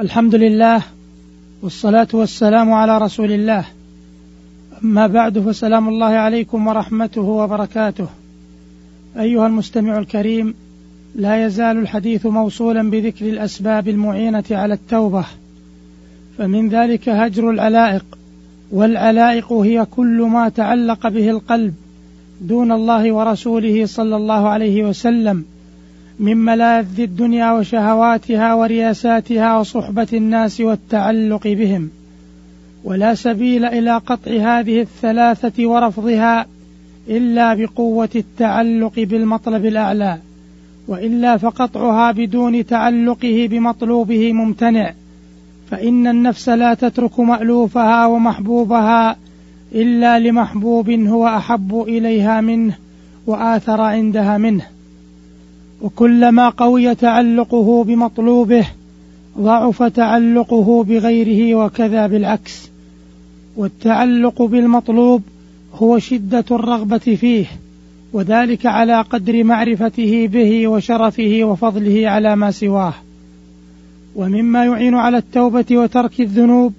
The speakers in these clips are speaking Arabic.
الحمد لله والصلاة والسلام على رسول الله. أما بعد فسلام الله عليكم ورحمته وبركاته. أيها المستمع الكريم لا يزال الحديث موصولا بذكر الأسباب المعينة على التوبة. فمن ذلك هجر العلائق والعلائق هي كل ما تعلق به القلب دون الله ورسوله صلى الله عليه وسلم. من ملاذ الدنيا وشهواتها ورياساتها وصحبة الناس والتعلق بهم. ولا سبيل إلى قطع هذه الثلاثة ورفضها إلا بقوة التعلق بالمطلب الأعلى وإلا فقطعها بدون تعلقه بمطلوبه ممتنع. فإن النفس لا تترك مألوفها ومحبوبها إلا لمحبوب هو أحب إليها منه وآثر عندها منه. وكلما قوي تعلقه بمطلوبه ضعف تعلقه بغيره وكذا بالعكس. والتعلق بالمطلوب هو شدة الرغبة فيه وذلك على قدر معرفته به وشرفه وفضله على ما سواه. ومما يعين على التوبة وترك الذنوب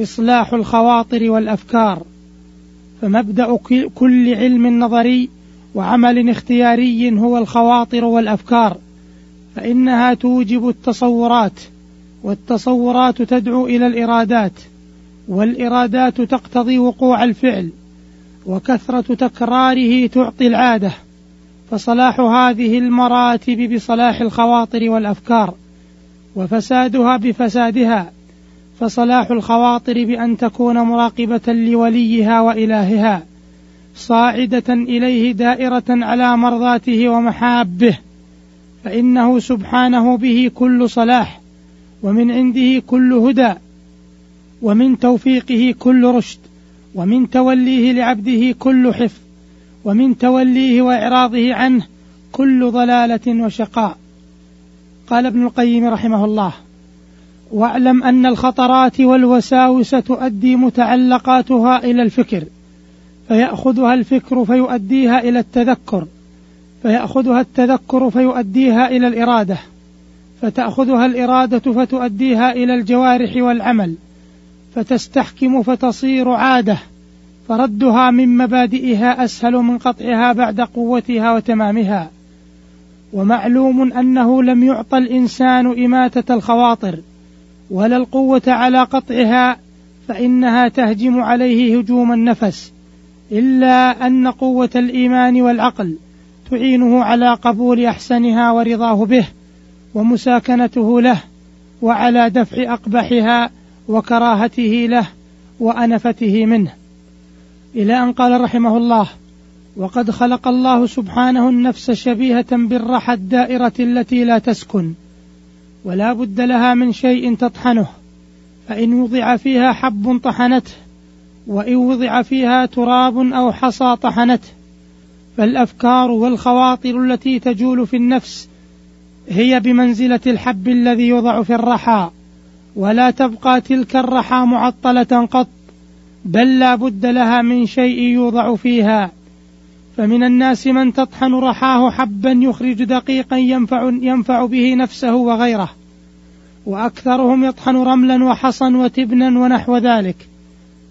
إصلاح الخواطر والأفكار. فمبدأ كل علم نظري وعمل اختياري هو الخواطر والأفكار فإنها توجب التصورات والتصورات تدعو إلى الإرادات والإرادات تقتضي وقوع الفعل وكثرة تكراره تعطي العادة فصلاح هذه المراتب بصلاح الخواطر والأفكار وفسادها بفسادها فصلاح الخواطر بأن تكون مراقبة لوليها وإلهها. صاعدة إليه دائرة على مرضاته ومحابه فإنه سبحانه به كل صلاح ومن عنده كل هدى ومن توفيقه كل رشد ومن توليه لعبده كل حفظ ومن توليه وإعراضه عنه كل ضلالة وشقاء. قال ابن القيم رحمه الله واعلم أن الخطرات والوساوس تؤدي متعلقاتها إلى الفكر فيأخذها الفكر فيؤديها إلى التذكر. فيأخذها التذكر فيؤديها إلى الإرادة. فتأخذها الإرادة فتؤديها إلى الجوارح والعمل. فتستحكم فتصير عادة. فردها من مبادئها أسهل من قطعها بعد قوتها وتمامها. ومعلوم أنه لم يعطى الإنسان إماتة الخواطر ولا القوة على قطعها فإنها تهجم عليه هجوم النفس. إلا أن قوة الإيمان والعقل تعينه على قبول أحسنها ورضاه به ومساكنته له وعلى دفع أقبحها وكراهته له وأنفته منه. إلى أن قال رحمه الله وقد خلق الله سبحانه النفس شبيهة بالرحى الدائرة التي لا تسكن ولا بد لها من شيء تطحنه فإن وضع فيها حب طحنته وإن وضع فيها تراب أو حصى طحنته فالأفكار والخواطر التي تجول في النفس هي بمنزلة الحب الذي يوضع في الرحى ولا تبقى تلك الرحى معطلة قط بل لا بد لها من شيء يوضع فيها. فمن الناس من تطحن رحاه حبا يخرج دقيقا ينفع, ينفع به نفسه وغيره وأكثرهم يطحن رملا وحصا وتبنا ونحو ذلك.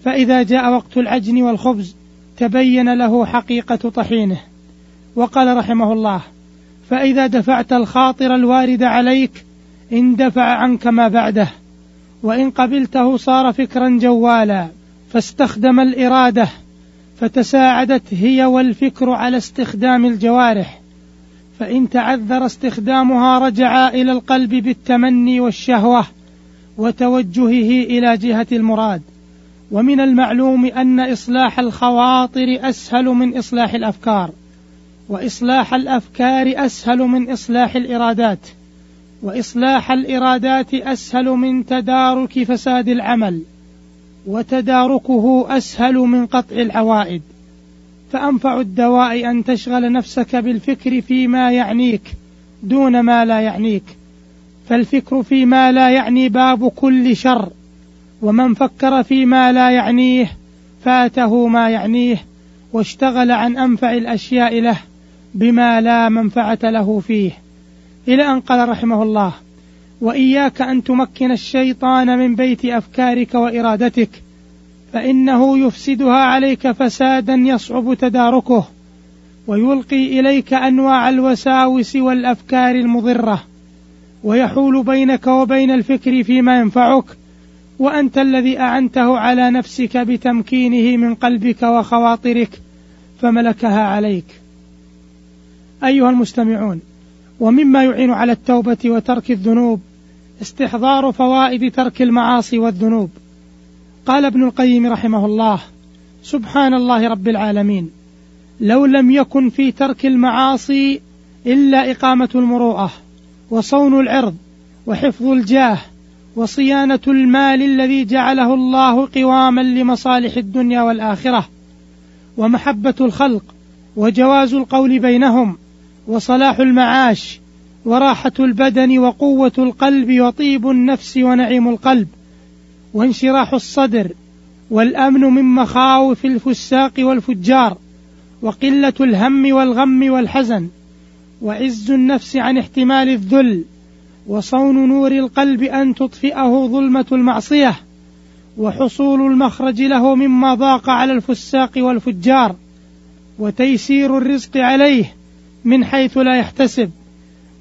فإذا جاء وقت العجن والخبز تبين له حقيقة طحينه. وقال رحمه الله فإذا دفعت الخاطر الوارد عليك اندفع عنك ما بعده. وإن قبلته صار فكرا جوالا فاستخدم الإرادة فتساعدت هي والفكر على استخدام الجوارح. فإن تعذر استخدامها رجع إلى القلب بالتمني والشهوة وتوجهه إلى جهة المراد. ومن المعلوم أن إصلاح الخواطر أسهل من إصلاح الأفكار وإصلاح الأفكار أسهل من إصلاح الإرادات وإصلاح الإرادات أسهل من تدارك فساد العمل وتداركه أسهل من قطع العوائد. فأنفع الدواء أن تشغل نفسك بالفكر فيما يعنيك دون ما لا يعنيك. فالفكر فيما لا يعني باب كل شر. ومن فكر فيما لا يعنيه فاته ما يعنيه واشتغل عن أنفع الأشياء له بما لا منفعة له فيه. إلى أن قال رحمه الله وإياك أن تمكن الشيطان من بيت أفكارك وإرادتك فإنه يفسدها عليك فسادا يصعب تداركه ويلقي إليك أنواع الوساوس والأفكار المضرة ويحول بينك وبين الفكر فيما ينفعك وأنت الذي أعنته على نفسك بتمكينه من قلبك وخواطرك فملكها عليك. أيها المستمعون ومما يعين على التوبة وترك الذنوب استحضار فوائد ترك المعاصي والذنوب. قال ابن القيم رحمه الله سبحان الله رب العالمين لو لم يكن في ترك المعاصي إلا إقامة المروءة وصون العرض وحفظ الجاه وصيانة المال الذي جعله الله قواما لمصالح الدنيا والآخرة ومحبة الخلق وجواز القول بينهم وصلاح المعاش وراحة البدن وقوة القلب وطيب النفس ونعيم القلب وانشراح الصدر والأمن من مخاوف الفساق والفجار وقلة الهم والغم والحزن وعز النفس عن احتمال الذل وصون نور القلب أن تطفئه ظلمة المعصية وحصول المخرج له مما ضاق على الفساق والفجار وتيسير الرزق عليه من حيث لا يحتسب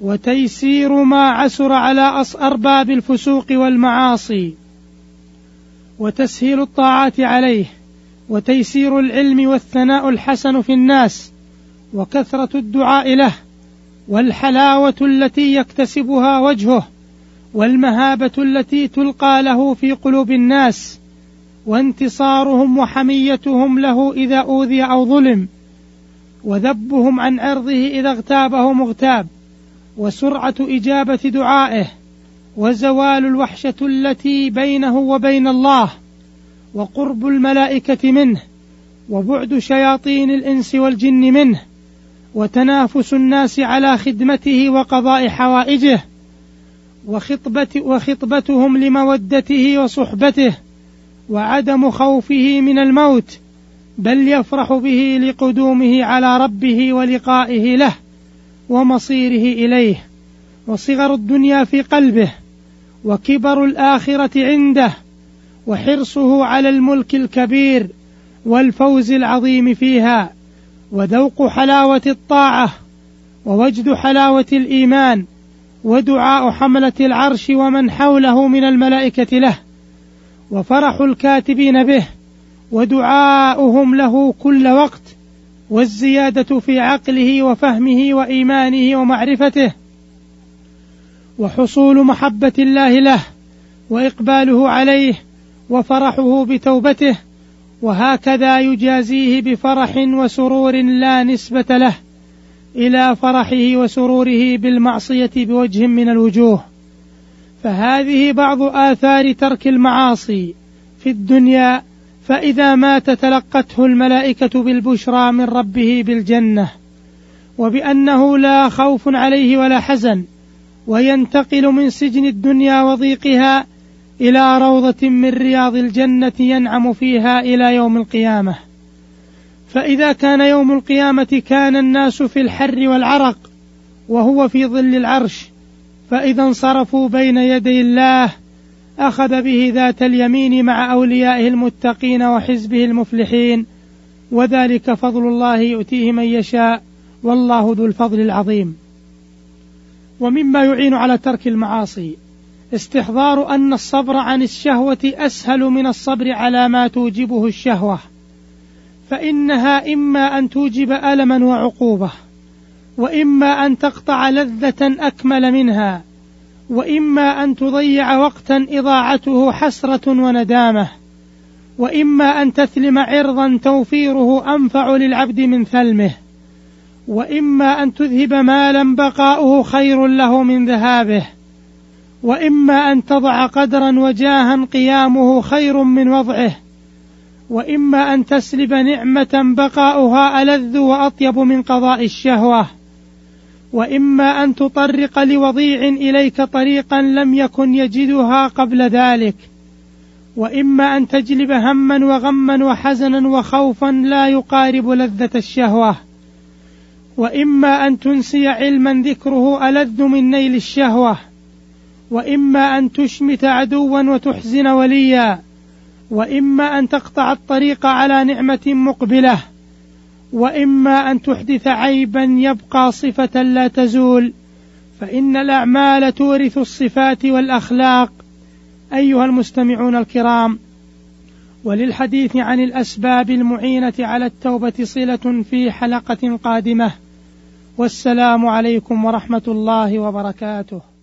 وتيسير ما عسر على أرباب الفسوق والمعاصي. وتسهيل الطاعات عليه وتيسير العلم والثناء الحسن في الناس وكثرة الدعاء له والحلاوة التي يكتسبها وجهه والمهابة التي تلقى له في قلوب الناس وانتصارهم وحميتهم له إذا أوذي أو ظلم وذبهم عن عرضه إذا اغتابه مغتاب وسرعة إجابة دعائه وزوال الوحشة التي بينه وبين الله وقرب الملائكة منه وبعد شياطين الإنس والجن منه وتنافس الناس على خدمته وقضاء حوائجه وخطبة وخطبتهم لمودته وصحبته وعدم خوفه من الموت بل يفرح به لقدومه على ربه ولقائه له ومصيره إليه وصغر الدنيا في قلبه وكبر الآخرة عنده وحرصه على الملك الكبير والفوز العظيم فيها. وذوق حلاوة الطاعة ووجد حلاوة الإيمان ودعاء حملة العرش ومن حوله من الملائكة له وفرح الكاتبين به ودعاؤهم له كل وقت والزيادة في عقله وفهمه وإيمانه ومعرفته وحصول محبة الله له وإقباله عليه وفرحه بتوبته وهكذا يجازيه بفرح وسرور لا نسبة له إلى فرحه وسروره بالمعصية بوجه من الوجوه. فهذه بعض آثار ترك المعاصي في الدنيا فإذا مات تلقته الملائكة بالبشرى من ربه بالجنة وبأنه لا خوف عليه ولا حزن وينتقل من سجن الدنيا وضيقها إلى روضة من رياض الجنة ينعم فيها إلى يوم القيامة. فإذا كان يوم القيامة كان الناس في الحر والعرق وهو في ظل العرش فإذا انصرفوا بين يدي الله أخذ به ذات اليمين مع أوليائه المتقين وحزبه المفلحين. وذلك فضل الله يؤتيه من يشاء والله ذو الفضل العظيم. ومما يعين على ترك المعاصي. استحضار أن الصبر عن الشهوة أسهل من الصبر على ما توجبه الشهوة فإنها إما أن توجب ألما وعقوبة وإما أن تقطع لذة أكمل منها وإما أن تضيع وقتا إضاعته حسرة وندامة وإما أن تثلم عرضا توفيره أنفع للعبد من ثلمه وإما أن تذهب مالا بقاؤه خير له من ذهابه. وإما أن تضع قدرا وجاها قيامه خير من وضعه وإما أن تسلب نعمة بقاؤها ألذ وأطيب من قضاء الشهوة وإما أن تطرق لوضيع إليك طريقا لم يكن يجدها قبل ذلك وإما أن تجلب هما وغما وحزنا وخوفا لا يقارب لذة الشهوة وإما أن تنسي علما ذكره ألذ من نيل الشهوة. وإما أن تشمت عدوا وتحزن وليا وإما أن تقطع الطريق على نعمة مقبلة وإما أن تحدث عيبا يبقى صفة لا تزول. فإن الأعمال تورث الصفات والأخلاق. أيها المستمعون الكرام وللحديث عن الأسباب المعينة على التوبة صلة في حلقة قادمة. والسلام عليكم ورحمة الله وبركاته.